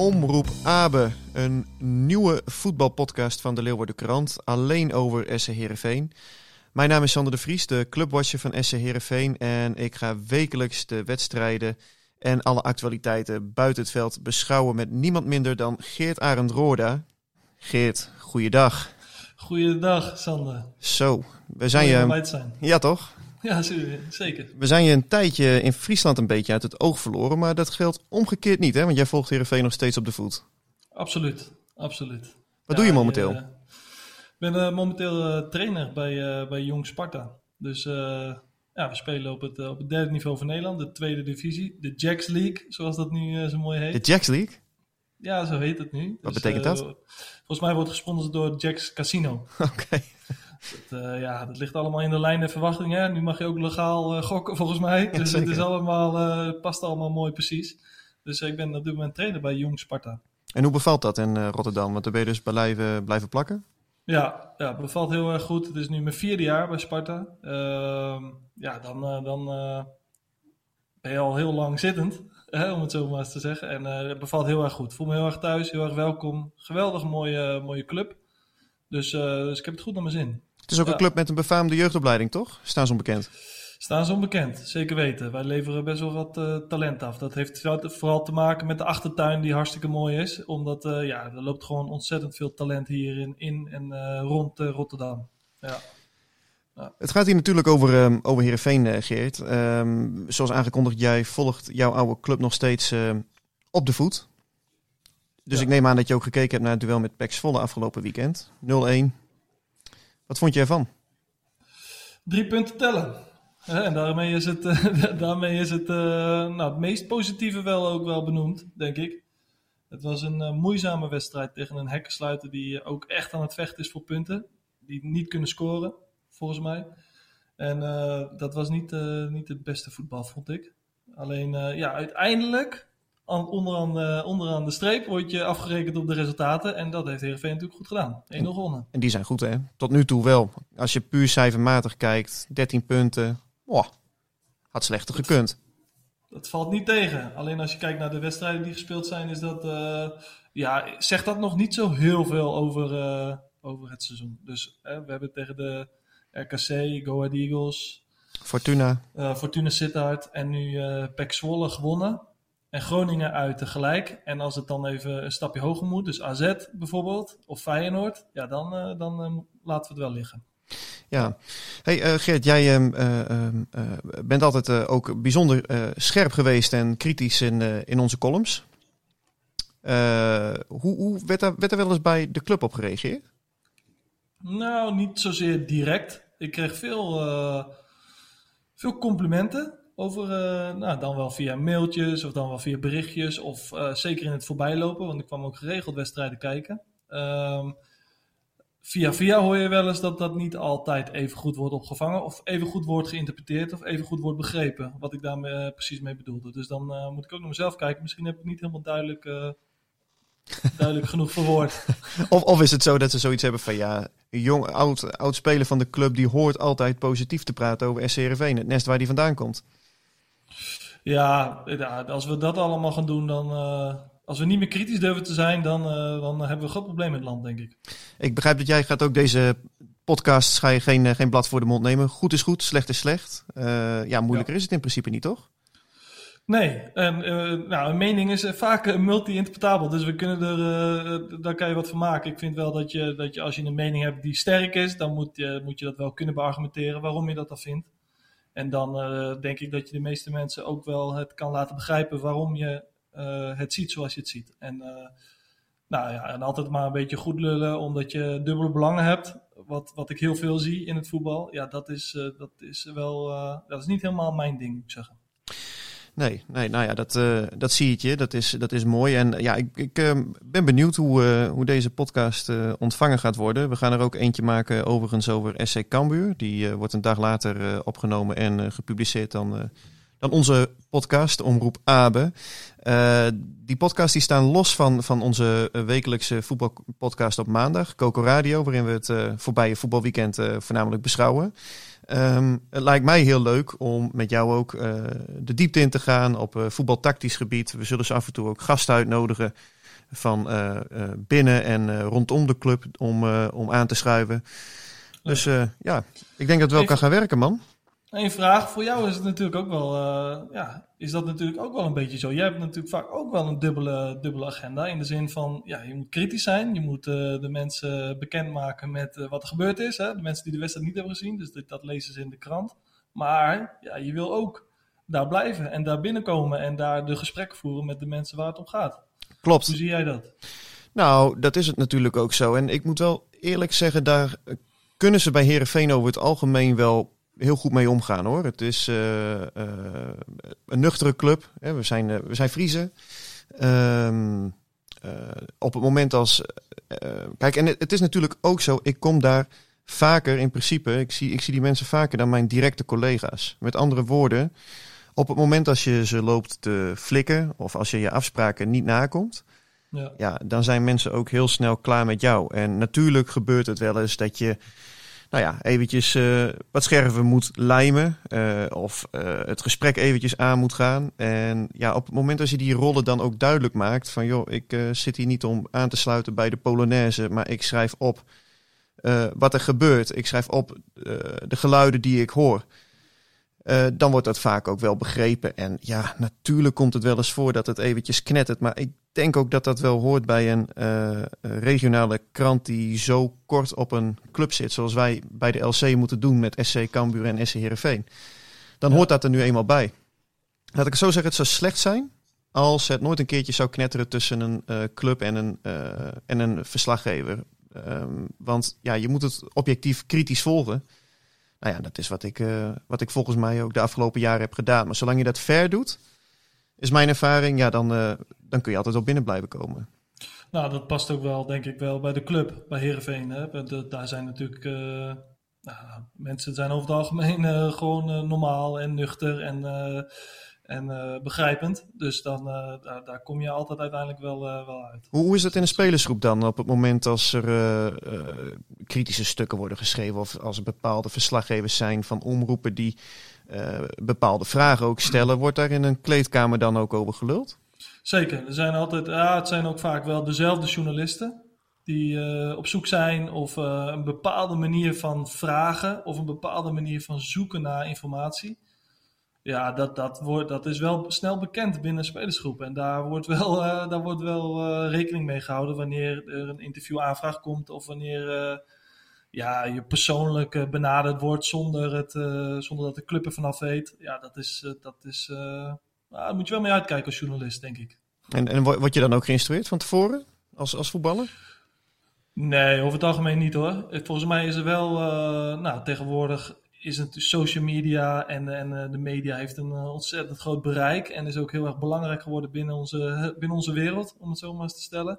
Omroep Abe, een nieuwe voetbalpodcast van de Leeuwarden Krant, alleen over SC Heerenveen. Mijn naam is Sander de Vries, de clubwatcher van SC Heerenveen en ik ga wekelijks de wedstrijden en alle actualiteiten buiten het veld beschouwen met niemand minder dan Geert Arend Roorda. Geert, goeiedag. Goeiedag, Sander. Zo, we zijn je... Ja toch? Ja, zeker. We zijn je een tijdje in Friesland een beetje uit het oog verloren, maar dat geldt omgekeerd niet hè, want jij volgt Heerenveen nog steeds op de voet. Absoluut, absoluut. Wat doe je momenteel? Ik eh, ben eh, momenteel eh, trainer bij, bij Jong Sparta. Dus ja, we spelen op het, op het derde niveau van Nederland, de tweede divisie. De Jacks League, zoals dat nu zo mooi heet. De Jacks League? Ja, zo heet het nu. Wat Dus, betekent dat? Volgens mij wordt het gesponsord door Jacks Casino. Oké. Dat, eh, ja, dat ligt allemaal in de lijn der verwachtingen. hè. Nu mag je ook legaal eh, gokken, volgens mij. Ja, dus het is allemaal, eh, past allemaal mooi precies. Dus ik ben op dit moment trainer bij Jong Sparta. En hoe bevalt dat in Rotterdam? Want daar ben je dus blijven, blijven plakken? Ja, ja, bevalt heel erg goed. Het is nu mijn vierde jaar bij Sparta. Ehm, ja, dan, dan ben je al heel lang zittend, hè, om het zo maar eens te zeggen. En het bevalt heel erg goed. Voel me heel erg thuis, heel erg welkom. Geweldig mooie, mooie club. Dus, dus ik heb het goed naar mijn zin. Het is ook Ja. een club met een befaamde jeugdopleiding, toch? Staan ze onbekend. Staan ze onbekend, zeker weten. Wij leveren best wel wat eh, talent af. Dat heeft vooral te maken met de achtertuin die hartstikke mooi is. Omdat eh, ja, er loopt gewoon ontzettend veel talent hier in, in en eh, rond Rotterdam. Ja. Het gaat hier natuurlijk over, ehm over Heerenveen, Geert. Ehm, zoals aangekondigd, jij volgt jouw oude club nog steeds op de voet. Dus Ja. ik neem aan dat je ook gekeken hebt naar het duel met Pax Volle afgelopen weekend. 0-1. Wat vond je ervan? Drie punten tellen. En daarmee is het, eh, daarmee is het, eh, nou, het meest positieve wel ook wel benoemd, denk ik. Het was een eh, moeizame wedstrijd tegen een hekkensluiter die ook echt aan het vechten is voor punten. Die niet kunnen scoren, volgens mij. En dat was niet, niet het beste voetbal, vond ik. Alleen, ja, uiteindelijk, onderaan, de, onderaan de streep, word je afgerekend op de resultaten. En dat heeft Heerenveen natuurlijk goed gedaan. 1-0 gewonnen. En die zijn goed, hè? Tot nu toe wel. Als je puur cijfermatig kijkt, 13 punten. Oh, had slechter gekund. Dat valt niet tegen. Alleen als je kijkt naar de wedstrijden die gespeeld zijn, is dat. eh, ja, zegt dat nog niet zo heel veel over, eh, over het seizoen. Dus we hebben tegen de RKC, Go Ahead Eagles, Fortuna. eh, Fortuna Sittard en nu eh PEC Zwolle gewonnen. En Groningen uit tegelijk. En als het dan even een stapje hoger moet, dus AZ bijvoorbeeld, of Feyenoord, ja, dan, eh, dan eh, laten we het wel liggen. Ja. Hey eh, Geert, jij ehm, eh, ehm, eh, bent altijd ook bijzonder scherp geweest en kritisch in, in onze columns. Hoe hoe werd, daar, werd er wel eens bij de club op gereageerd? Nou, niet zozeer direct. Ik kreeg veel, veel complimenten over, eh, nou, dan wel via mailtjes of dan wel via berichtjes of eh, zeker in het voorbijlopen, want ik kwam ook geregeld wedstrijden kijken. Ehm, via via hoor je wel eens dat dat niet altijd even goed wordt opgevangen of even goed wordt geïnterpreteerd of even goed wordt begrepen, wat ik daar eh, precies mee bedoelde. Dus dan moet ik ook naar mezelf kijken. Misschien heb ik niet helemaal duidelijk, duidelijk genoeg verwoord. Of, of is het zo dat ze zoiets hebben van ja, een jong, oud, oud speler van de club die hoort altijd positief te praten over SC Heerenveen, het nest waar die vandaan komt. Ja, als we dat allemaal gaan doen, dan. eh, als we niet meer kritisch durven te zijn, dan, eh, dan hebben we een groot probleem in het land, denk ik. Ik begrijp dat jij gaat ook deze podcast ga je geen, eh, geen blad voor de mond nemen. Goed is goed, slecht is slecht. Ja, moeilijker is het in principe niet, toch? Nee, en nou, een mening is vaak multi-interpretabel. Dus we kunnen er, daar kan je wat van maken. Ik vind wel dat je, dat je als je een mening hebt die sterk is, dan moet je, moet je dat wel kunnen beargumenteren waarom je dat dan vindt. En dan eh, denk ik dat je de meeste mensen ook wel het kan laten begrijpen waarom je het ziet zoals je het ziet. En, nou ja, en altijd maar een beetje goed lullen omdat je dubbele belangen hebt. Wat, wat ik heel veel zie in het voetbal. Ja, dat is, dat is wel. dat is niet helemaal mijn ding, moet ik zeggen. Nee, nee, nou ja, dat, uh, dat zie je. Dat is, dat is mooi. En ja, ik, ik uh, ben benieuwd hoe, uh, hoe deze podcast ontvangen gaat worden. We gaan er ook eentje maken overigens over SC Cambuur. Die wordt een dag later opgenomen en gepubliceerd dan, dan onze podcast, Omroep Abe. die podcast die staan los van, van onze wekelijkse voetbalpodcast op maandag, Coco Radio, waarin we het voorbije voetbalweekend voornamelijk beschouwen. Um, het lijkt mij heel leuk om met jou ook uh, de diepte in te gaan op uh, voetbaltactisch gebied. We zullen ze af en toe ook gasten uitnodigen van uh, binnen en rondom de club om, om aan te schuiven. Dus ja, ik denk dat het wel kan gaan werken, man. Een vraag voor jou is het natuurlijk ook wel, uh, ja, is dat natuurlijk ook wel een beetje zo. Jij hebt natuurlijk vaak ook wel een dubbele, dubbele agenda. In de zin van, ja, je moet kritisch zijn. Je moet uh, de mensen bekendmaken met uh, wat er gebeurd is. Hè? De mensen die de wedstrijd niet hebben gezien. Dus dat lezen ze in de krant. Maar ja, je wil ook daar blijven en daar binnenkomen. En daar de gesprekken voeren met de mensen waar het om gaat. Klopt. Hoe zie jij dat? Nou, dat is het natuurlijk ook zo. En ik moet wel eerlijk zeggen, daar kunnen ze bij Herenveen over het algemeen wel heel goed mee omgaan hoor. Het is uh, uh, een nuchtere club. Hè. We, zijn, uh, we zijn Friese. Ehm, op het moment als. kijk, en het, het, is natuurlijk ook zo. Ik kom daar vaker in principe. Ik zie, ik zie die mensen vaker dan mijn directe collega's. Met andere woorden. Op het moment als je ze loopt te flikken. of als je je afspraken niet nakomt. Ja. ja, dan zijn mensen ook heel snel klaar met jou. En natuurlijk gebeurt het wel eens dat je nou ja, eventjes uh, wat scherven moet lijmen. Uh, of uh, het gesprek eventjes aan moet gaan. En ja, op het moment als je die rollen dan ook duidelijk maakt. Van joh, ik zit hier niet om aan te sluiten bij de Polonaise. Maar ik schrijf op wat er gebeurt. Ik schrijf op de geluiden die ik hoor. Dan wordt dat vaak ook wel begrepen. En ja, natuurlijk komt het wel eens voor dat het eventjes knettert. Maar ik denk ook dat dat wel hoort bij een uh, regionale krant die zo kort op een club zit. Zoals wij bij de LC moeten doen met SC Cambuur en SC Heerenveen. Dan hoort dat er nu eenmaal bij. Laat ik het zo zeggen, het zou slecht zijn als het nooit een keertje zou knetteren tussen een uh, club en een, en een verslaggever. Um, want ja, je moet het objectief kritisch volgen. Nou ja, dat is wat ik, wat ik volgens mij ook de afgelopen jaren heb gedaan. Maar zolang je dat ver doet, is mijn ervaring, ja, dan, uh, dan kun je altijd op binnen blijven komen. Nou, dat past ook wel, denk ik wel, bij de club, bij Heerenveen. Hè? Daar zijn natuurlijk... Uh, nou, mensen zijn over het algemeen gewoon normaal en nuchter en en begrijpend. Dus dan, daar, daar, kom je altijd uiteindelijk wel, wel uit. Hoe, hoe, is het in een spelersgroep dan op het moment als er kritische stukken worden geschreven of als er bepaalde verslaggevers zijn van omroepen die bepaalde vragen ook stellen, wordt daar in een kleedkamer dan ook over geluld? Zeker. Er zijn altijd, ja, het zijn ook vaak wel dezelfde journalisten die op zoek zijn of een bepaalde manier van vragen of een bepaalde manier van zoeken naar informatie. Ja, dat, dat, wordt, dat is wel snel bekend binnen spelersgroepen. En daar wordt wel, daar wordt wel rekening mee gehouden wanneer er een interviewaanvraag komt of wanneer ja, je persoonlijk benaderd wordt zonder, het, zonder dat de club er vanaf weet. Ja, dat is, dat is nou, daar moet je wel mee uitkijken als journalist, denk ik. En, en word je dan ook geïnstrueerd van tevoren als, als voetballer? Nee, over het algemeen niet hoor. Volgens mij is er wel, nou, tegenwoordig is het social media en, en eh, de media heeft een eh, ontzettend groot bereik en is ook heel erg belangrijk geworden binnen onze, binnen onze wereld, om het zo maar eens te stellen.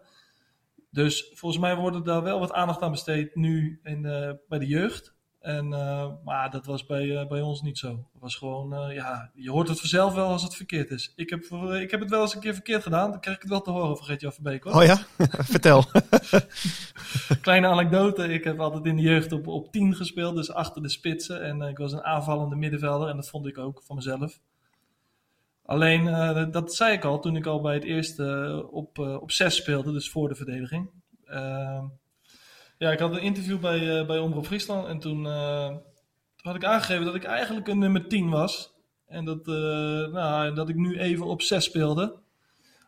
Dus volgens mij wordt daar wel wat aandacht aan besteed nu in, uh, bij de jeugd. En, uh, maar dat was bij, uh, bij ons niet zo. Het was gewoon, ja, je hoort het vanzelf wel als het verkeerd is. Ik heb, ik heb het wel eens een keer verkeerd gedaan. Dan krijg ik het wel te horen van Gert-Jan Verbeek. Hoor. Oh ja? Vertel. Kleine anekdote. Ik heb altijd in de jeugd op, op 10 gespeeld, dus achter de spitsen. En ik was een aanvallende middenvelder en dat vond ik ook van mezelf. Alleen, dat zei ik al toen ik al bij het eerste op, op 6 speelde, dus voor de verdediging. Ehm, ja, ik had een interview bij, uh, bij Omroep Friesland en toen, uh, had ik aangegeven dat ik eigenlijk een nummer 10 was. En dat, uh, nou, dat ik nu even op 6 speelde.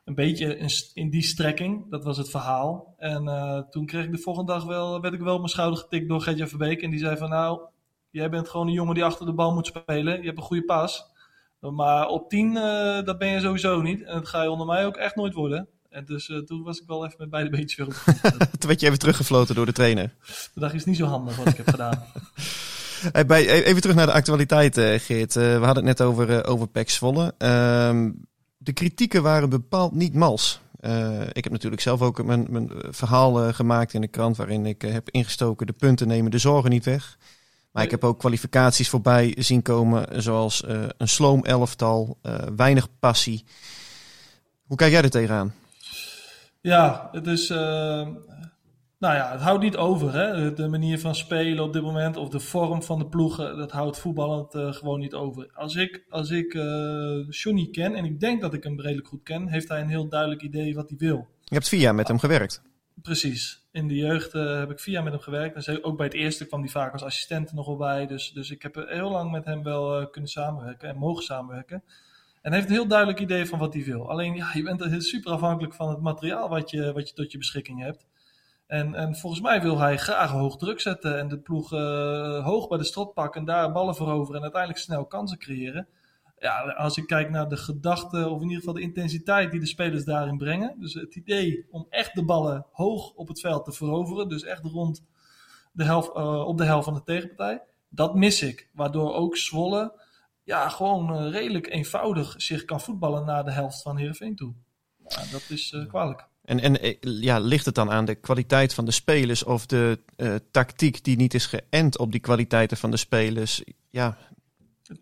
Een beetje in, in die strekking, dat was het verhaal. En toen kreeg ik de volgende dag wel, werd ik wel op mijn schouder getikt door Gertjan Verbeek. En die zei van nou, jij bent gewoon een jongen die achter de bal moet spelen. Je hebt een goede pas. Maar op 10, dat ben je sowieso niet. En dat ga je onder mij ook echt nooit worden. En dus toen was ik wel even met beide beetjes weer op Toen werd je even teruggefloten door de trainer. De dag is niet zo handig wat ik heb gedaan. Hey, bij, even terug naar de actualiteit, Geert. we hadden het net over, over Pek Zwolle. Ehm, de kritieken waren bepaald niet mals. Ik heb natuurlijk zelf ook mijn, mijn verhaal gemaakt in de krant waarin ik heb ingestoken de punten nemen de zorgen niet weg. Maar ik heb ook kwalificaties voorbij zien komen zoals een sloom elftal, weinig passie. Hoe kijk jij er tegenaan? Ja, het is nou ja, het houdt niet over. Hè? De manier van spelen op dit moment of de vorm van de ploegen, dat houdt voetballend gewoon niet over. Als ik, als ik Johnny ken, en ik denk dat ik hem redelijk goed ken, heeft hij een heel duidelijk idee wat hij wil. Je hebt vier jaar met hem gewerkt. Precies. In de jeugd uh, heb ik vier jaar met hem gewerkt. En ook bij het eerste kwam hij vaak als assistent er nog wel bij. Dus, dus ik heb heel lang met hem wel kunnen samenwerken en mogen samenwerken. En hij heeft een heel duidelijk idee van wat hij wil. Alleen, ja, je bent super afhankelijk van het materiaal wat je, wat je tot je beschikking hebt. En, en volgens mij wil hij graag hoog druk zetten en de ploeg uh, hoog bij de strot pakken en daar ballen veroveren en uiteindelijk snel kansen creëren. Ja, als ik kijk naar de gedachte, of in ieder geval de intensiteit die de spelers daarin brengen. Dus het idee om echt de ballen hoog op het veld te veroveren. Dus echt rond de helft, uh, op de helft van de tegenpartij. Dat mis ik. Waardoor ook Zwolle ja, gewoon uh, redelijk eenvoudig zich kan voetballen naar de helft van Heerenveen toe. Ja, dat is kwalijk. En, en eh, ja, ligt het dan aan de kwaliteit van de spelers of de tactiek die niet is geënt op die kwaliteiten van de spelers? Ja,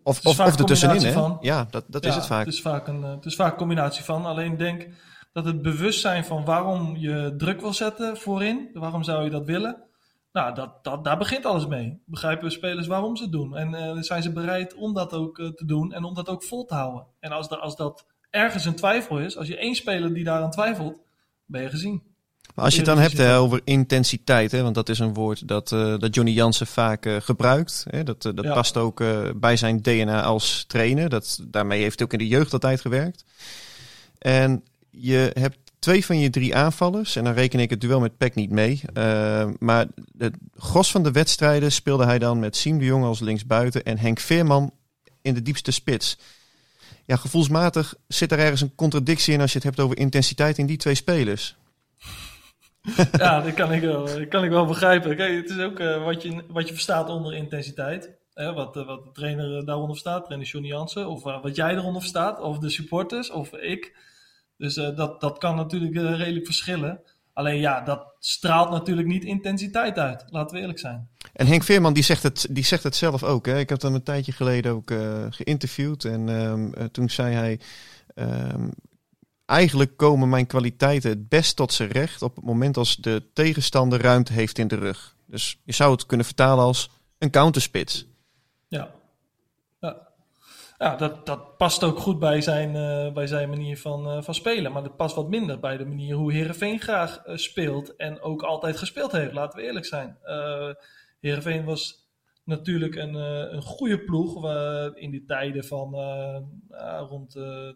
of, of, of tussenin, hè? Van. Ja, dat, dat is het vaak. Het is vaak, een, het is vaak een combinatie van. Alleen denk dat het bewustzijn van waarom je druk wil zetten voorin, waarom zou je dat willen, nou, dat, dat, daar begint alles mee. Begrijpen spelers waarom ze het doen? En uh, zijn ze bereid om dat ook uh, te doen en om dat ook vol te houden? En als, de, als dat ergens een twijfel is, als je één speler die daaraan twijfelt, ben je gezien. Maar als je het dan hebt hè, over intensiteit, hè, want dat is een woord dat, uh, dat Johnny Jansen vaak uh, gebruikt. Hè, dat uh, dat ja. past ook bij zijn DNA als trainer. Dat, daarmee heeft hij ook in de jeugd altijd gewerkt. En je hebt twee van je drie aanvallers, en dan reken ik het duel met Peck niet mee. maar het gros van de wedstrijden speelde hij dan met Siem de Jong als linksbuiten en Henk Veerman in de diepste spits ja, gevoelsmatig zit er ergens een contradictie in als je het hebt over intensiteit in die twee spelers. ja, dat kan ik wel, dat kan ik wel begrijpen. Kijk, het is ook uh, wat, je, wat je verstaat onder intensiteit. Hè, wat, uh, wat de trainer daaronder verstaat, trainer Johnny Jansen. Of wat jij eronder verstaat, of de supporters, of ik. Dus dat, dat kan natuurlijk redelijk verschillen. Alleen ja, dat straalt natuurlijk niet intensiteit uit. Laten we eerlijk zijn. En Henk Veerman die zegt het, die zegt het zelf ook. Hè? Ik heb hem een tijdje geleden ook geïnterviewd. En uh, toen zei hij... Um, eigenlijk komen mijn kwaliteiten het best tot zijn recht... op het moment als de tegenstander ruimte heeft in de rug. Dus je zou het kunnen vertalen als een counterspits. Ja, ja, dat, dat past ook goed bij zijn, uh, bij zijn manier van, uh, van spelen. Maar dat past wat minder bij de manier hoe Herenveen graag uh, speelt. En ook altijd gespeeld heeft, laten we eerlijk zijn. Herenveen was natuurlijk een, een goede ploeg. in die tijden van rond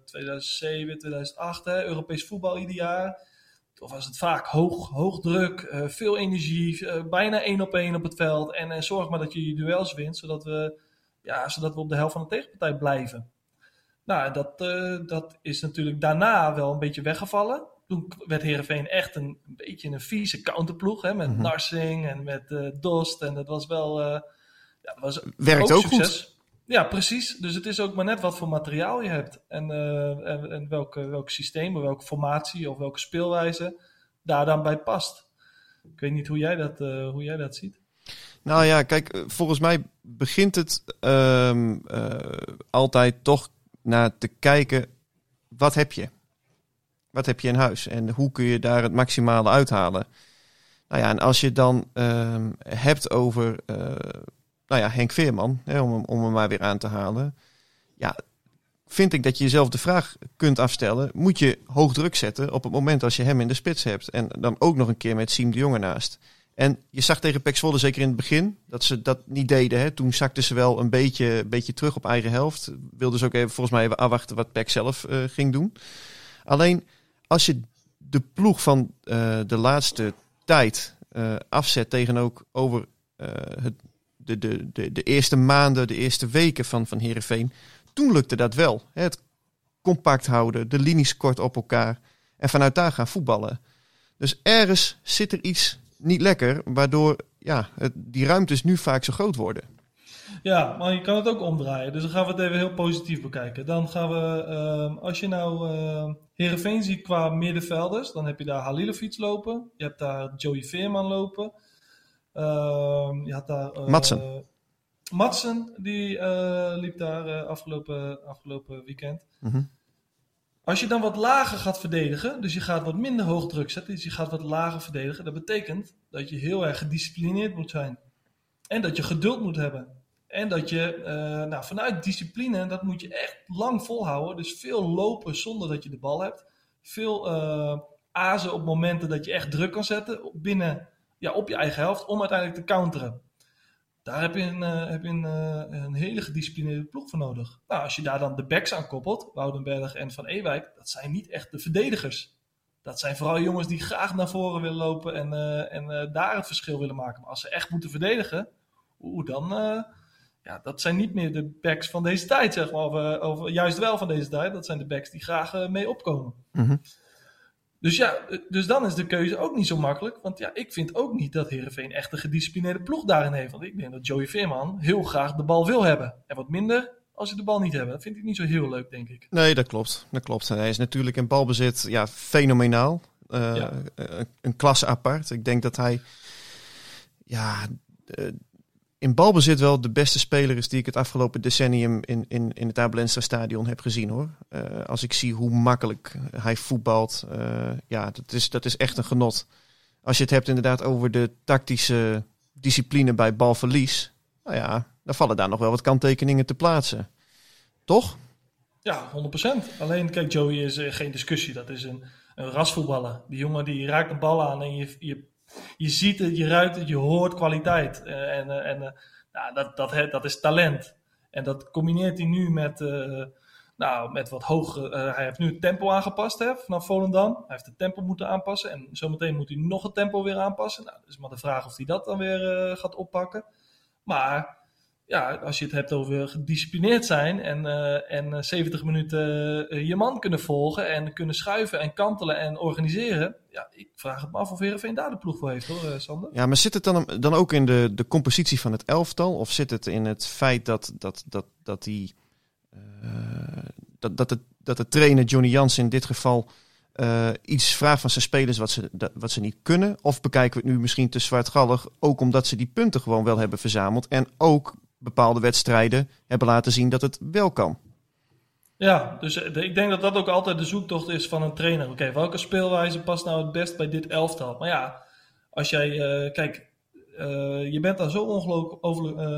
2007, 2008, hè, Europees voetbal ieder jaar. Toen was het vaak hoog, hoog druk, veel energie, bijna één op één op het veld. En zorg maar dat je je duels wint, zodat we ja, zodat we op de helft van de tegenpartij blijven. Nou, dat, uh, dat is natuurlijk daarna wel een beetje weggevallen. Toen werd Herenveen echt een, een, beetje een vieze counterploeg. Hè, met mm -hmm. Narsing en met uh, Dost. En dat was wel. Uh, ja, was Werkt ook, ook goed. Ja, precies. Dus het is ook maar net wat voor materiaal je hebt. En, en, en welk, welk systeem, welke formatie of welke speelwijze daar dan bij past. Ik weet niet hoe jij dat, hoe jij dat ziet. Nou ja, kijk, eh, volgens mij begint het um, uh, altijd toch naar te kijken, wat heb je? Wat heb je in huis? En hoe kun je daar het maximale uithalen? Nou ja, en als je dan um, hebt over, uh, nou ja, Henk Veerman, hè, om, om hem maar weer aan te halen. Ja, vind ik dat je jezelf de vraag kunt afstellen: moet je hoog druk zetten op het moment als je hem in de spits hebt? En dan ook nog een keer met Siem de Jonge naast. En je zag tegen Pek Zwolle, zeker in het begin, dat ze dat niet deden. Hè. Toen zakten ze wel een beetje, beetje terug op eigen helft. Wilden ze ook even, volgens mij even afwachten wat Pek zelf uh, ging doen. Alleen, als je de ploeg van uh, de laatste tijd uh, afzet tegen ook over het, de, de, de, eerste maanden, de eerste weken van, van Heerenveen... toen lukte dat wel. Het compact houden, de linies kort op elkaar en vanuit daar gaan voetballen. Dus ergens zit er iets niet lekker, waardoor ja, het, die ruimtes nu vaak zo groot worden. Ja, maar je kan het ook omdraaien. Dus dan gaan we het even heel positief bekijken. Dan gaan we, uh, als je nou uh, Heerenveen ziet qua middenvelders, dan heb je daar Halilovic lopen. Je hebt daar Joey Veerman lopen. Uh, je had daar... Uh, Matsen. Matsen, die liep daar afgelopen, afgelopen weekend. Mm Als je dan wat lager gaat verdedigen, dus je gaat wat minder hoog druk zetten, dus je gaat wat lager verdedigen, dat betekent dat je heel erg gedisciplineerd moet zijn. En dat je geduld moet hebben. En dat je uh, nou, vanuit discipline, dat moet je echt lang volhouden. Dus veel lopen zonder dat je de bal hebt. Veel uh, azen op momenten dat je echt druk kan zetten binnen, ja, op je eigen helft om uiteindelijk te counteren. Daar heb je een, uh, heb je een, een, hele gedisciplineerde ploeg voor nodig. Nou, als je daar dan de backs aan koppelt, Woudenberg en Van Ewijk, dat zijn niet echt de verdedigers. Dat zijn vooral jongens die graag naar voren willen lopen en, en daar het verschil willen maken. Maar als ze echt moeten verdedigen, oeh, dan, ja, dat zijn niet meer de backs van deze tijd, zeg maar. Of, of juist wel van deze tijd. Dat zijn de backs die graag mee opkomen. -hmm. Dus ja, dus dan is de keuze ook niet zo makkelijk. Want ja, ik vind ook niet dat Heerenveen echt een gedisciplineerde ploeg daarin heeft. Want ik denk dat Joey Veerman heel graag de bal wil hebben. En wat minder als ze de bal niet hebben. Dat vind ik niet zo heel leuk, denk ik. Nee, dat klopt. Dat klopt. Hij is natuurlijk in balbezit ja, fenomenaal. Uh, ja. een, een klasse apart. Ik denk dat hij... Ja, in balbezit wel de beste speler is die ik het afgelopen decennium in, in, in het stadion heb gezien hoor. Uh, als ik zie hoe makkelijk hij voetbalt, uh, ja, dat is, dat is echt een genot. Als je het hebt inderdaad over de tactische discipline bij balverlies, nou ja, dan vallen daar nog wel wat kanttekeningen te plaatsen. Toch? Ja, 100%. Alleen, kijk, Joey is uh, geen discussie. Dat is een, een rasvoetballer. Die jongen die raakt de bal aan en je, je je ziet het, je ruikt het, je hoort kwaliteit. Uh, en uh, en uh, nou, dat, dat, dat is talent. En dat combineert hij nu met, nou, met wat hoger. hij heeft nu het tempo aangepast hè, vanaf Volendam. Hij heeft het tempo moeten aanpassen. En zometeen moet hij nog het tempo weer aanpassen. Nou, dus maar de vraag of hij dat dan weer gaat oppakken. Maar ja, als je het hebt over gedisciplineerd zijn en, uh, en 70 minuten uh, je man kunnen volgen en kunnen schuiven en kantelen en organiseren. Ja, ik vraag het me af of Heerenveen daar de ploeg voor heeft hoor, Sander. Ja, maar zit het dan, dan ook in de, de compositie van het elftal? Of zit het in het feit dat, dat, dat, dat, die, dat, dat, het, dat de trainer Johnny Jans in dit geval iets vraagt van zijn spelers wat ze, wat ze niet kunnen? Of bekijken we het nu misschien te zwartgallig, ook omdat ze die punten gewoon wel hebben verzameld en ook bepaalde wedstrijden hebben laten zien dat het wel kan. Ja, dus ik denk dat dat ook altijd de zoektocht is van een trainer. Oké, welke speelwijze past nou het best bij dit elftal? Maar ja, als jij, uh, kijk, uh, je bent daar zo ongelooflijk,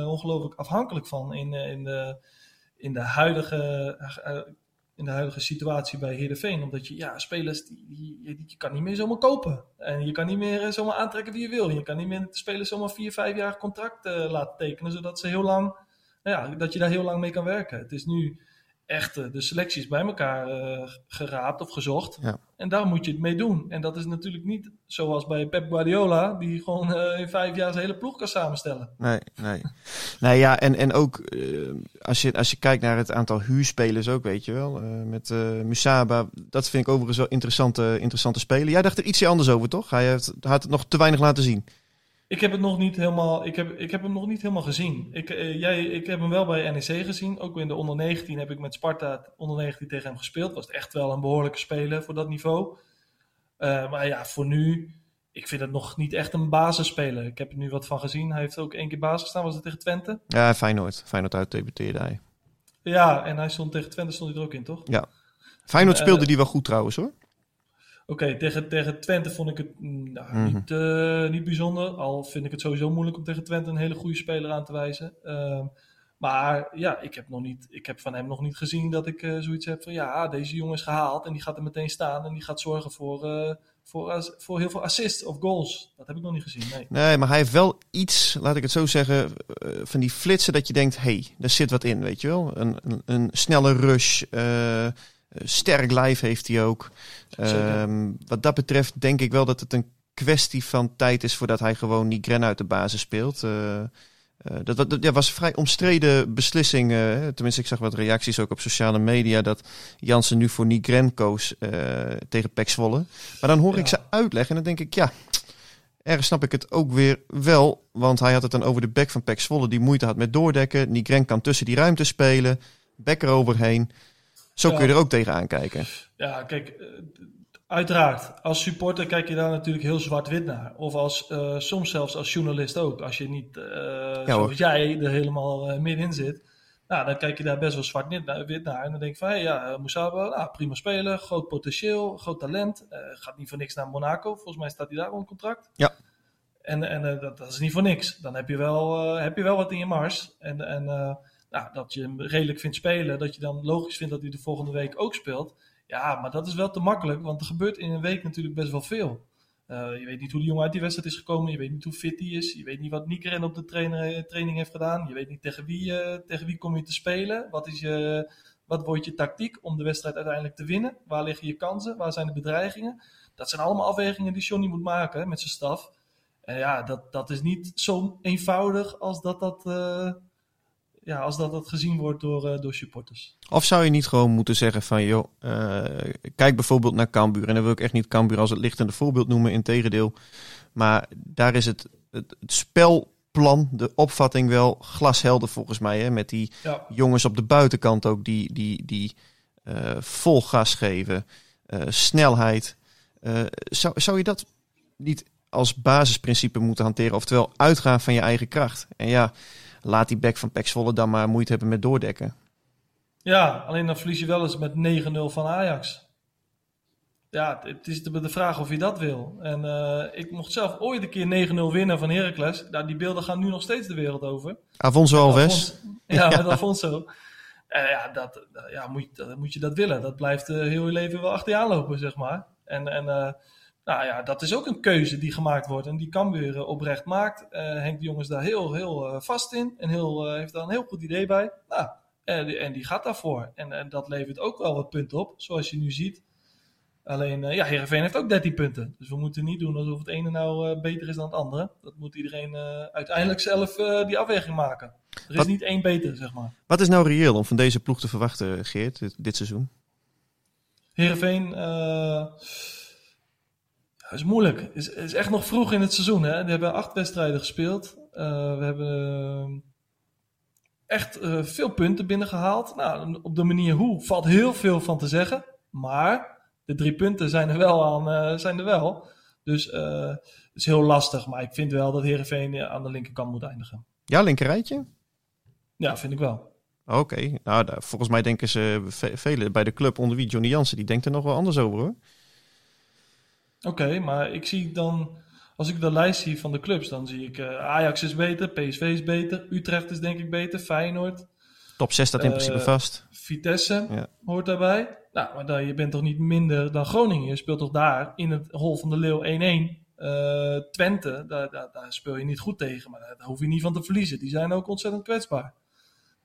ongelooflijk afhankelijk van in, in, de, in, de huidige, in de huidige situatie bij Heerenveen. Omdat je, ja, spelers, die, die, je kan niet meer zomaar kopen. En je kan niet meer zomaar aantrekken wie je wil. Je kan niet meer de spelers zomaar vier, vijf jaar contract laten tekenen, zodat ze heel lang, ja, dat je daar heel lang mee kan werken. Het is nu echt de selecties bij elkaar uh, geraapt of gezocht. Ja. En daar moet je het mee doen. En dat is natuurlijk niet zoals bij Pep Guardiola, die gewoon uh, in vijf jaar zijn hele ploeg kan samenstellen. Nee, nee. nee ja, en, en ook uh, als, je, als je kijkt naar het aantal huurspelers ook, weet je wel. met Musaba, dat vind ik overigens wel interessante, interessante spelen. Jij dacht er ietsje anders over, toch? Hij heeft, had het nog te weinig laten zien. Ik heb het nog niet helemaal, ik heb, ik heb hem nog niet helemaal gezien. Ik, uh, jij, ik heb hem wel bij NEC gezien. Ook in de onder 19 heb ik met Sparta onder 19 tegen hem gespeeld. Was echt wel een behoorlijke speler voor dat niveau. Uh, maar ja, voor nu, ik vind het nog niet echt een basisspeler. Ik heb er nu wat van gezien. Hij heeft ook één keer basis gestaan. Was het tegen Twente? Ja, Feyenoord. Feyenoord uit debuteerde hij. Ja, en hij stond tegen Twente stond hij er ook in, toch? Ja. Feyenoord speelde uh, die wel goed trouwens hoor. Oké, okay, tegen, tegen Twente vond ik het nou, mm -hmm. niet, uh, niet bijzonder. Al vind ik het sowieso moeilijk om tegen Twente een hele goede speler aan te wijzen. Uh, maar ja, ik heb, nog niet, ik heb van hem nog niet gezien dat ik uh, zoiets heb van ja, deze jongen is gehaald en die gaat er meteen staan en die gaat zorgen voor, voor, voor heel veel assists of goals. Dat heb ik nog niet gezien. Nee. nee, maar hij heeft wel iets, laat ik het zo zeggen, van die flitsen dat je denkt, hé, hey, daar zit wat in, weet je wel. Een, een, een snelle rush. Sterk lijf heeft hij ook. Um, wat dat betreft denk ik wel dat het een kwestie van tijd is voordat hij gewoon Nigren uit de basis speelt. Uh, Uh, dat, dat, ja, was een vrij omstreden beslissing. Uh, tenminste, ik zag wat reacties ook op sociale media dat Jansen nu voor Nigren koos uh, tegen Pek Zwolle. Maar dan hoor ja. ik ze uitleggen en dan denk ik, ja, ergens snap ik het ook weer wel. Want hij had het dan over de bek van Pek Zwolle die moeite had met doordekken. Nigren kan tussen die ruimte spelen, bek eroverheen. Zo Ja. kun je er ook tegenaan kijken. Ja, kijk, eh, uiteraard. Als supporter kijk je daar natuurlijk heel zwart-wit naar. Of als, eh, soms zelfs als journalist ook. Als je niet, eh zoals jij, er helemaal eh, middenin zit. Nou, dan kijk je daar best wel zwart-wit naar. En dan denk je van, hey, ja, uh, Moussaba, nou, prima speler, groot potentieel, groot talent. Gaat niet voor niks naar Monaco. Volgens mij staat hij daar onder contract. Ja. En, en dat, dat is niet voor niks. Dan heb je wel, heb je wel wat in je mars. En, en nou, dat je hem redelijk vindt spelen. Dat je dan logisch vindt dat hij de volgende week ook speelt. Ja, maar dat is wel te makkelijk. Want er gebeurt in een week natuurlijk best wel veel. Uh, je weet niet hoe die jongen uit die wedstrijd is gekomen. Je weet niet hoe fit hij is. Je weet niet wat Niekeren op de trainer, training heeft gedaan. Je weet niet tegen wie, uh, tegen wie kom je te spelen. Wat, is je, wat wordt je tactiek om de wedstrijd uiteindelijk te winnen? Waar liggen je kansen? Waar zijn de bedreigingen? Dat zijn allemaal afwegingen die Johnny moet maken met zijn staf. En ja, dat, dat is niet zo eenvoudig als dat dat, ja, als dat, dat gezien wordt door, uh, door supporters. Of zou je niet gewoon moeten zeggen van, joh, uh, kijk bijvoorbeeld naar Cambuur. En dan wil ik echt niet Cambuur als het lichtende voorbeeld noemen, in tegendeel. Maar daar is het, het, het spelplan, de opvatting wel glashelder volgens mij. Hè? Met die ja. jongens op de buitenkant ook, die, die, die uh, vol gas geven. snelheid. zou, zou je dat niet als basisprincipe moeten hanteren? Oftewel uitgaan van je eigen kracht. En ja laat die back van Pek Zwolle dan maar moeite hebben met doordekken. Ja, alleen dan verlies je wel eens met 9-0 van Ajax. Ja, het is de, de vraag of je dat wil. En uh, ik mocht zelf ooit een keer 9-0 winnen van Heracles. Nou, die beelden gaan nu nog steeds de wereld over. Afonso Alves. Ja, met Afonso. Uh, ja, dat, ja moet, je, moet je dat willen. Dat blijft uh, heel je leven wel achter je aanlopen, zeg maar. En, en nou ja, dat is ook een keuze die gemaakt wordt en die kan weer uh, oprecht maakt. Uh, Henk de Jong is daar heel, heel uh, vast in en heel, heeft daar een heel goed idee bij. Nou, en, die, en die gaat daarvoor. En, en, dat levert ook wel wat punten op, zoals je nu ziet. Alleen, ja, Heerenveen heeft ook 13 punten. Dus we moeten niet doen alsof het ene nou beter is dan het andere. Dat moet iedereen uiteindelijk zelf die afweging maken. Er is wat, niet één beter, zeg maar. Wat is nou reëel om van deze ploeg te verwachten, Geert, dit, dit seizoen? Heerenveen... Dat is moeilijk. Het is, is, echt nog vroeg in het seizoen. Hè? We hebben acht wedstrijden gespeeld. Uh, we hebben echt uh, veel punten binnengehaald. Nou, op de manier hoe valt heel veel van te zeggen. Maar de drie punten zijn er wel aan. Uh, zijn er wel. Dus het is heel lastig. Maar ik vind wel dat Heerenveen aan de linkerkant moet eindigen. Ja, linkerrijtje? Ja, vind ik wel. Oké, okay. nou volgens mij denken ze ve velen bij de club onder wie Johnny Jansen, die denkt er nog wel anders over hoor. Oké, okay, maar ik zie dan, als ik de lijst zie van de clubs, dan zie ik uh, Ajax is beter, PSV is beter, Utrecht is denk ik beter, Feyenoord. Top 6 staat in uh, principe vast. Vitesse ja. hoort daarbij. Nou, maar dan, je bent toch niet minder dan Groningen? Je speelt toch daar in het hol van de Leeuw 1-1. Uh, Twente, daar, daar, daar, speel je niet goed tegen, maar daar hoef je niet van te verliezen. Die zijn ook ontzettend kwetsbaar.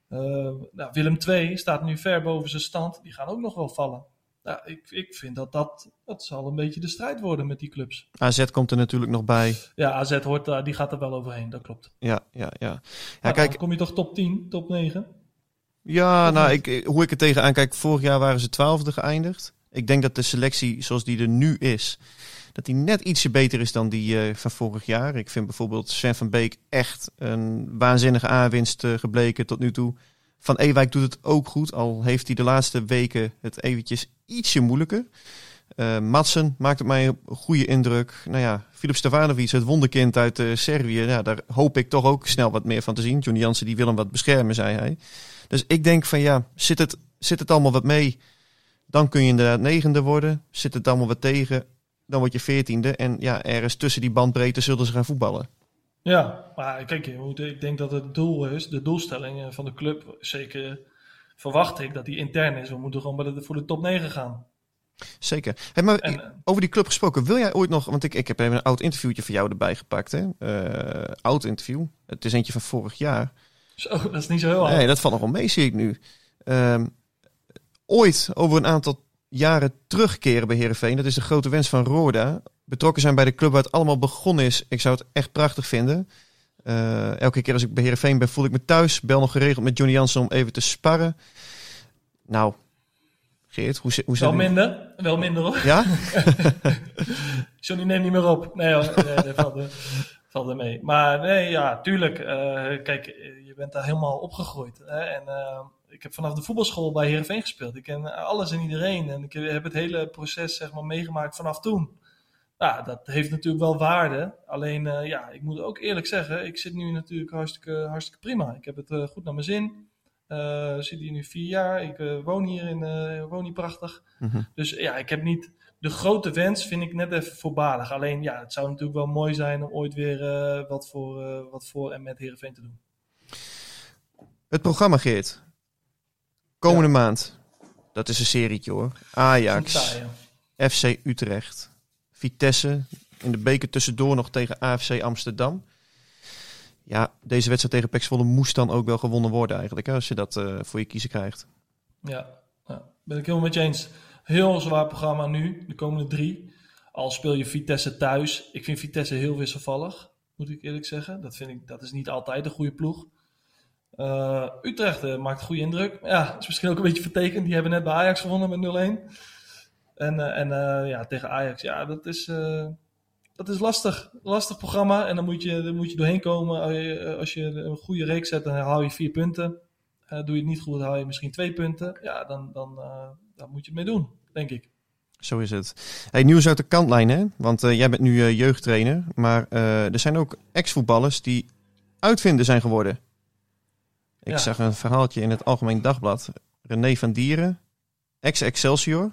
nou, Willem II staat nu ver boven zijn stand. Die gaan ook nog wel vallen. Nou, ik, ik vind dat, dat dat zal een beetje de strijd worden met die clubs. AZ komt er natuurlijk nog bij. Ja, AZ hoort, uh, die gaat er wel overheen, dat klopt. Ja, ja, ja. ja nou, kijk, kom je toch top 10, top 9? Ja, nou, ik, hoe ik er tegenaan kijk, vorig jaar waren ze twaalfde geëindigd. Ik denk dat de selectie zoals die er nu is, dat die net ietsje beter is dan die uh, van vorig jaar. Ik vind bijvoorbeeld Sven van Beek echt een waanzinnige aanwinst uh, gebleken tot nu toe. Van Ewijk doet het ook goed, al heeft hij de laatste weken het eventjes ietsje moeilijker. Uh, maakt op mij een goede indruk. Nou ja, Filip Stefanovic, het wonderkind uit uh, Servië. Ja, daar hoop ik toch ook snel wat meer van te zien. Johnny Jansen die wil hem wat beschermen, zei hij. Dus ik denk van ja, zit het, zit het allemaal wat mee? Dan kun je inderdaad negende worden. Zit het allemaal wat tegen? Dan word je veertiende. En ja, ergens tussen die bandbreedte zullen ze gaan voetballen. Ja, maar kijk, ik denk dat het doel is, de doelstelling van de club, zeker verwacht ik dat die intern is. We moeten gewoon voor de top 9 gaan. Zeker. Hey, maar en, over die club gesproken, wil jij ooit nog, want ik, ik heb even een oud interviewtje van jou erbij gepakt. Hè? Uh, oud interview. Het is eentje van vorig jaar. Zo, dat is niet zo heel oud. Nee, dat valt nog wel mee, zie ik nu. Uh, ooit over een aantal jaren terugkeren bij Heerenveen. Dat is de grote wens van Roda. Betrokken zijn bij de club waar het allemaal begonnen is. Ik zou het echt prachtig vinden. Eh, elke keer als ik bij Heerenveen ben, voel ik me thuis. Bel nog geregeld met Johnny Jansen om even te sparren. Nou, Geert, hoe, hoe Wel minder, wel minder hoor. Ja? Johnny neemt niet meer op. Nee hoor, nee, dat valt, er, valt er mee. Maar nee, ja, tuurlijk. Uh, kijk, je bent daar helemaal opgegroeid. Hè? En uh, ik heb vanaf de voetbalschool bij Heerenveen gespeeld. Ik ken alles en iedereen. En ik heb het hele proces zeg maar, meegemaakt vanaf toen. Ja, dat heeft natuurlijk wel waarde. Alleen, uh, ja, ik moet ook eerlijk zeggen, ik zit nu natuurlijk hartstikke, hartstikke prima. Ik heb het uh, goed naar mijn zin. Uh, zit hier nu vier jaar. Ik woon hier in, woon hier prachtig. Mm -hmm. Dus ja, ik heb niet de grote wens, vind ik net even voorbarig. Alleen, ja, het zou natuurlijk wel mooi zijn om ooit weer wat, voor, wat voor en met Heerenveen te doen. Het programma, Geert. Komende ja. maand. Dat is een serietje hoor. Ajax. FC Utrecht. Vitesse. In de beker tussendoor nog tegen AFC Amsterdam. Ja, deze wedstrijd tegen Pek Zwolle moest dan ook wel gewonnen worden eigenlijk. Als je dat uh, voor je kiezen krijgt. Ja, ja, ben ik helemaal met je eens. Heel zwaar programma nu, de komende drie. Al speel je Vitesse thuis. Ik vind Vitesse heel wisselvallig, moet ik eerlijk zeggen. Dat, vind ik, dat is niet altijd een goede ploeg. Uh, Utrecht uh, maakt goede indruk. Ja, is misschien ook een beetje vertekend. Die hebben net bij Ajax gewonnen met 0-1. En, uh, en ja, tegen Ajax, ja, dat is, dat is lastig. Lastig programma. En dan moet je, dan moet je doorheen komen. Als je een goede reeks zet, dan haal je vier punten. doe je het niet goed, dan haal je misschien twee punten. Ja, dan, dan, dan moet je het mee doen, denk ik. Zo is het. Hey, nieuws uit de kantlijn, hè? Want jij bent nu jeugdtrainer. Maar er zijn ook ex-voetballers die uitvinder zijn geworden. Ik ja. zag een verhaaltje in het Algemeen Dagblad. René van Dieren, ex-Excelsior.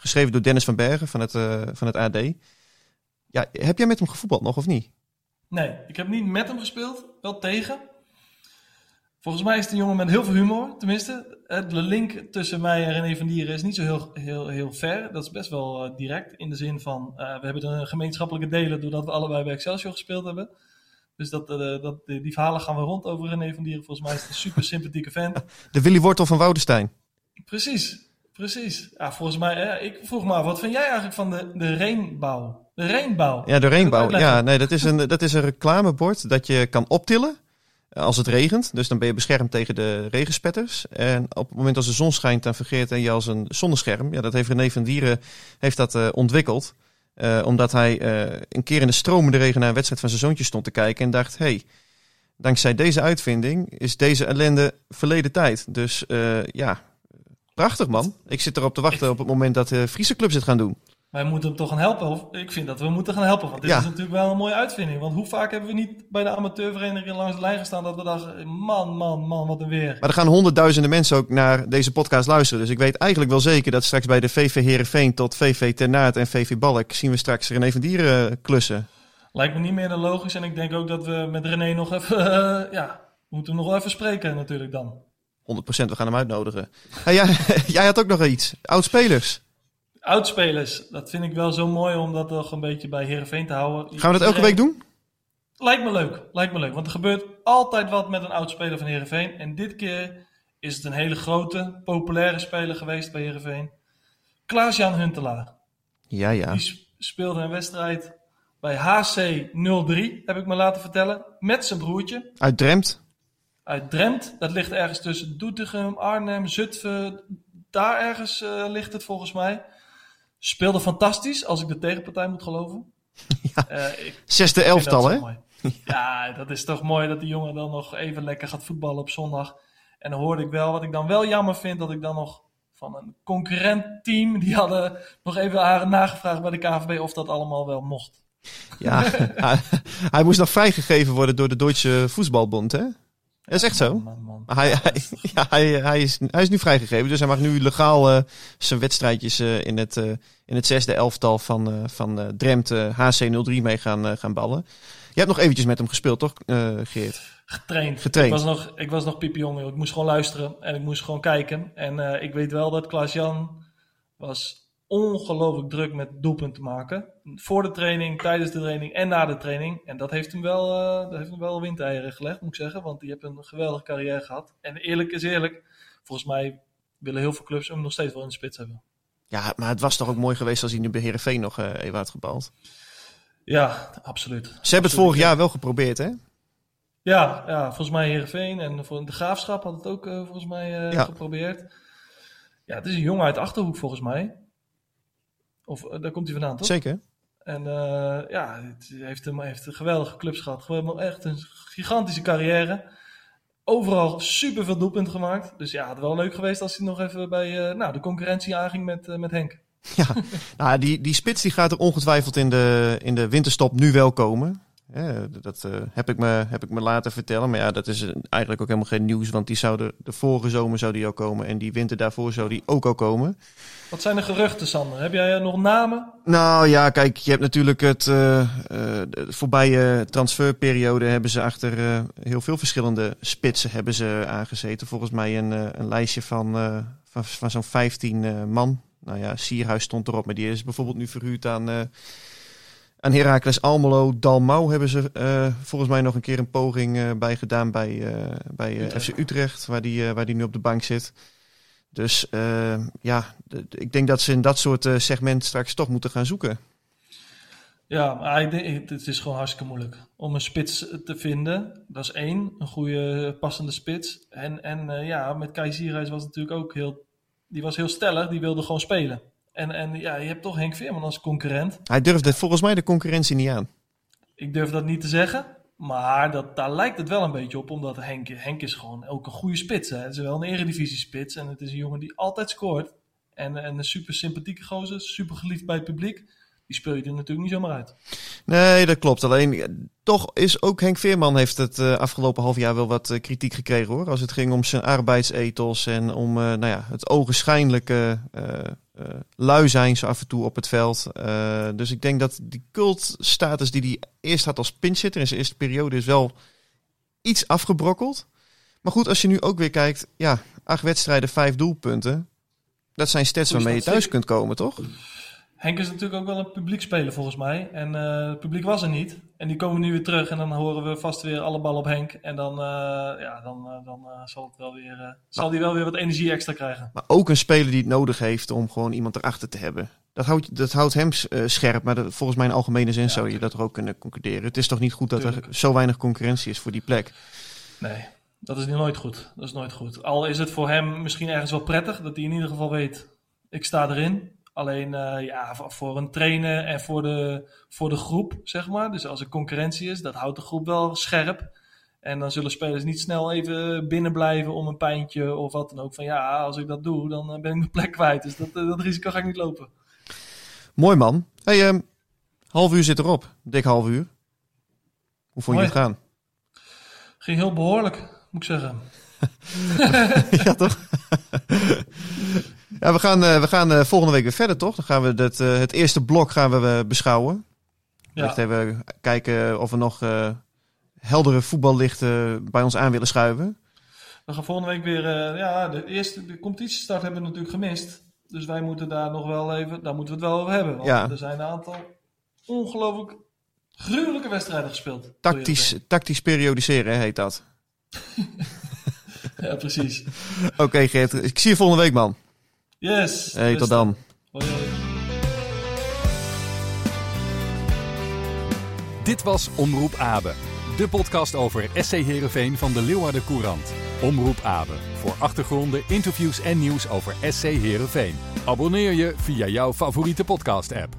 Geschreven door Dennis van Bergen van het, uh, van het AD. Ja, heb jij met hem gevoetbald nog of niet? Nee, ik heb niet met hem gespeeld, wel tegen. Volgens mij is het een jongen met heel veel humor, tenminste. De link tussen mij en René van Dieren is niet zo heel, heel, heel ver. Dat is best wel uh, direct, in de zin van... Uh, we hebben een gemeenschappelijke delen doordat we allebei bij Excelsior gespeeld hebben. Dus dat, uh, dat, die verhalen gaan we rond over René van Dieren. Volgens mij is het een super sympathieke vent. De Willy Wortel van Woudenstein. Precies, precies. Ja, volgens mij, eh, ik vroeg me af, wat vind jij eigenlijk van de, de reenbouw? De reenbouw. Ja, de reenbouw. Ja, nee, dat is, een, dat is een reclamebord dat je kan optillen als het regent. Dus dan ben je beschermd tegen de regenspetters. En op het moment als de zon schijnt, dan vergeet je als een zonnescherm. Ja, dat heeft René van Dieren heeft dat, uh, ontwikkeld. Uh, omdat hij uh, een keer in de stromende regen naar een wedstrijd van zijn zoontje stond te kijken en dacht: hey, dankzij deze uitvinding is deze ellende verleden tijd. Dus ja, prachtig man. Ik zit erop te wachten op het moment dat de Friese clubs het gaan doen. Wij moeten hem toch gaan helpen. Of ik vind dat we moeten gaan helpen. Want dit ja. is natuurlijk wel een mooie uitvinding. Want hoe vaak hebben we niet bij de amateurvereniging langs de lijn gestaan dat we dachten, man, man, man, wat een weer. Maar er gaan honderdduizenden mensen ook naar deze podcast luisteren. Dus ik weet eigenlijk wel zeker dat straks bij de VV Heerenveen tot VV Ternaat en VV Balk zien we straks René van Dieren klussen. Lijkt me niet meer dan logisch. En ik denk ook dat we met René nog even, uh, ja, we moeten hem nog wel even spreken natuurlijk dan. 100%, we gaan hem uitnodigen. Hey, jij, jij had ook nog iets. Oud-spelers. Oudspelers, dat vind ik wel zo mooi om dat nog een beetje bij Herenveen te houden. Gaan we dat elke week doen? Lijkt me leuk, lijkt me leuk. Want er gebeurt altijd wat met een oudspeler van Herenveen. En dit keer is het een hele grote, populaire speler geweest bij Herenveen. Klaas-Jan Huntelaar. Ja, ja. Die speelde een wedstrijd bij HC 03, heb ik me laten vertellen, met zijn broertje. Uit Dremt? Uit Dremt. Dat ligt ergens tussen Doetinchem, Arnhem, Zutphen. Daar ergens uh, ligt het volgens mij. Speelde fantastisch, als ik de tegenpartij moet geloven. Ja, uh, ik Zesde elftal, hè? Ja, dat is toch mooi dat die jongen dan nog even lekker gaat voetballen op zondag. En dan hoorde ik wel, wat ik dan wel jammer vind, dat ik dan nog van een concurrent team, die hadden nog even nagevraagd bij de KVB of dat allemaal wel mocht. Ja, hij, hij, moest nog vrijgegeven worden door de Duitse Voetbalbond, hè? Dat is echt zo. Man, man, man. Hij, hij, ja, hij, hij, is, hij is nu vrijgegeven, dus hij mag nu legaal uh, zijn wedstrijdjes uh, in, het, uh, in het zesde elftal van, van Drenthe HC03 mee gaan, gaan ballen. Je hebt nog eventjes met hem gespeeld, toch, Geert? Getraind. Getraind. Ik was nog, ik was nog piepjong, ik moest gewoon luisteren en ik moest gewoon kijken. En ik weet wel dat Klaas-Jan was ongelooflijk druk met doelpunten maken. Voor de training, tijdens de training en na de training. En dat heeft hem wel, uh, dat heeft hem wel windeieren gelegd, moet ik zeggen. Want die heeft een geweldige carrière gehad. En eerlijk is eerlijk, volgens mij willen heel veel clubs hem nog steeds wel in de spits hebben. Ja, maar het was toch ook mooi geweest als hij nu bij Heerenveen nog uh, even had gebald. Ja, absoluut. Ze hebben het vorig jaar wel geprobeerd, hè? Ja, ja, volgens mij Heerenveen en voor de Graafschap had het ook eh, volgens mij eh, Ja. geprobeerd. Ja, het is een jongen uit Achterhoek volgens mij. Of eh, daar komt hij vandaan, toch? Zeker. En eh, ja, het heeft, hem, heeft een geweldige clubs gehad. Gewoon echt een gigantische carrière. Overal super veel doelpunten gemaakt. Dus ja, het had wel leuk geweest als hij nog even bij eh, nou, de concurrentie aanging met, met Henk. Ja, nou, die, die spits die gaat er ongetwijfeld in de, in de winterstop nu wel komen. Dat eh, heb, ik me, heb ik me laten vertellen. Maar ja, dat is eigenlijk ook helemaal geen nieuws. Want die zou de, vorige zomer zou die al komen. En die winter daarvoor zou die ook al komen. Wat zijn de geruchten, Sander? Heb jij eh, nog namen? Nou ja, kijk, je hebt natuurlijk het uh, uh, de voorbije transferperiode hebben ze achter heel veel verschillende spitsen hebben ze aangezeten. Volgens mij een, een lijstje van, van, van zo'n 15 uh, man. Nou ja, Sierhuis stond erop, maar die is bijvoorbeeld nu verhuurd aan, aan Heracles Almelo. Dalmau hebben ze uh, volgens mij nog een keer een poging uh, bij gedaan bij, uh, bij FC Utrecht, waar die, waar die nu op de bank zit. Dus ja, ik denk dat ze in dat soort segment straks toch moeten gaan zoeken. Ja, maar ik denk, het is gewoon hartstikke moeilijk om een spits te vinden. Dat is één, een goede passende spits. En, en ja, met Kai Sierhuis was het natuurlijk ook heel, die was heel stellig, die wilde gewoon spelen. En, en ja, je hebt toch Henk Veerman als concurrent. Hij durfde volgens mij de concurrentie niet aan. Ik durf dat niet te zeggen. Maar dat, daar lijkt het wel een beetje op, omdat Henk, Henk is gewoon ook een goede spits. Hè. Het is wel een eredivisie-spits en het is een jongen die altijd scoort. En, en een super sympathieke gozer, super geliefd bij het publiek. Die speel je er natuurlijk niet zomaar uit. Nee, dat klopt. Alleen toch is ook Henk Veerman heeft het uh, afgelopen half jaar wel wat uh, kritiek gekregen hoor. Als het ging om zijn arbeidsethos en om uh, nou ja, het ogenschijnlijke lui zijn af en toe op het veld. dus ik denk dat die cultstatus die hij eerst had als pinchitter in zijn eerste periode is wel iets afgebrokkeld. Maar goed, als je nu ook weer kijkt, ja, acht wedstrijden, vijf doelpunten. Dat zijn stats waarmee je thuis kunt komen, toch? Henk is natuurlijk ook wel een publiekspeler volgens mij. En uh, het publiek was er niet. En die komen nu weer terug en dan horen we vast weer alle bal op Henk. En dan, uh, ja, dan, uh, dan zal, het wel weer, zal hij wel weer wat energie extra krijgen. Maar ook een speler die het nodig heeft om gewoon iemand erachter te hebben. Dat houdt, dat houdt hem scherp, maar dat, volgens mij in algemene zin ja, zou je dat er ook kunnen concluderen. Het is toch niet goed dat tuurlijk. er zo weinig concurrentie is voor die plek? Nee, dat is nooit goed. Dat is nooit goed. Al is het voor hem misschien ergens wel prettig dat hij in ieder geval weet, ik sta erin. Alleen uh, ja, voor een trainer en voor de, voor de groep, zeg maar. Dus als er concurrentie is, dat houdt de groep wel scherp. En dan zullen spelers niet snel even binnen blijven om een pijntje of wat dan ook. Van ja, als ik dat doe, dan ben ik mijn plek kwijt. Dus dat, dat risico ga ik niet lopen. Mooi man. Hey, um, half uur zit erop. Dik half uur. Hoe vond Mooi. je het gaan? Ging heel behoorlijk, moet ik zeggen. ja, toch? ja, we gaan, uh, we gaan uh, volgende week weer verder, toch? Dan gaan we dat, uh, het eerste blok gaan we beschouwen. Ja. Echt even kijken of we nog heldere voetballichten bij ons aan willen schuiven. We gaan volgende week weer... ja, de eerste de competitiestart hebben we natuurlijk gemist. Dus wij moeten daar nog wel even... Daar moeten we het wel over hebben. Want ja. er zijn een aantal ongelooflijk gruwelijke wedstrijden gespeeld. Tactisch, tactisch periodiseren heet dat. ja, precies. Oké, okay, Geert. Ik zie je volgende week, man. Yes. Hey, tot dan. Hoi, hoi. Dit was Omroep Abe. De podcast over SC Heerenveen van de Leeuwarden Courant. Omroep Abe. Voor achtergronden, interviews en nieuws over SC Heerenveen. Abonneer je via jouw favoriete podcast-app.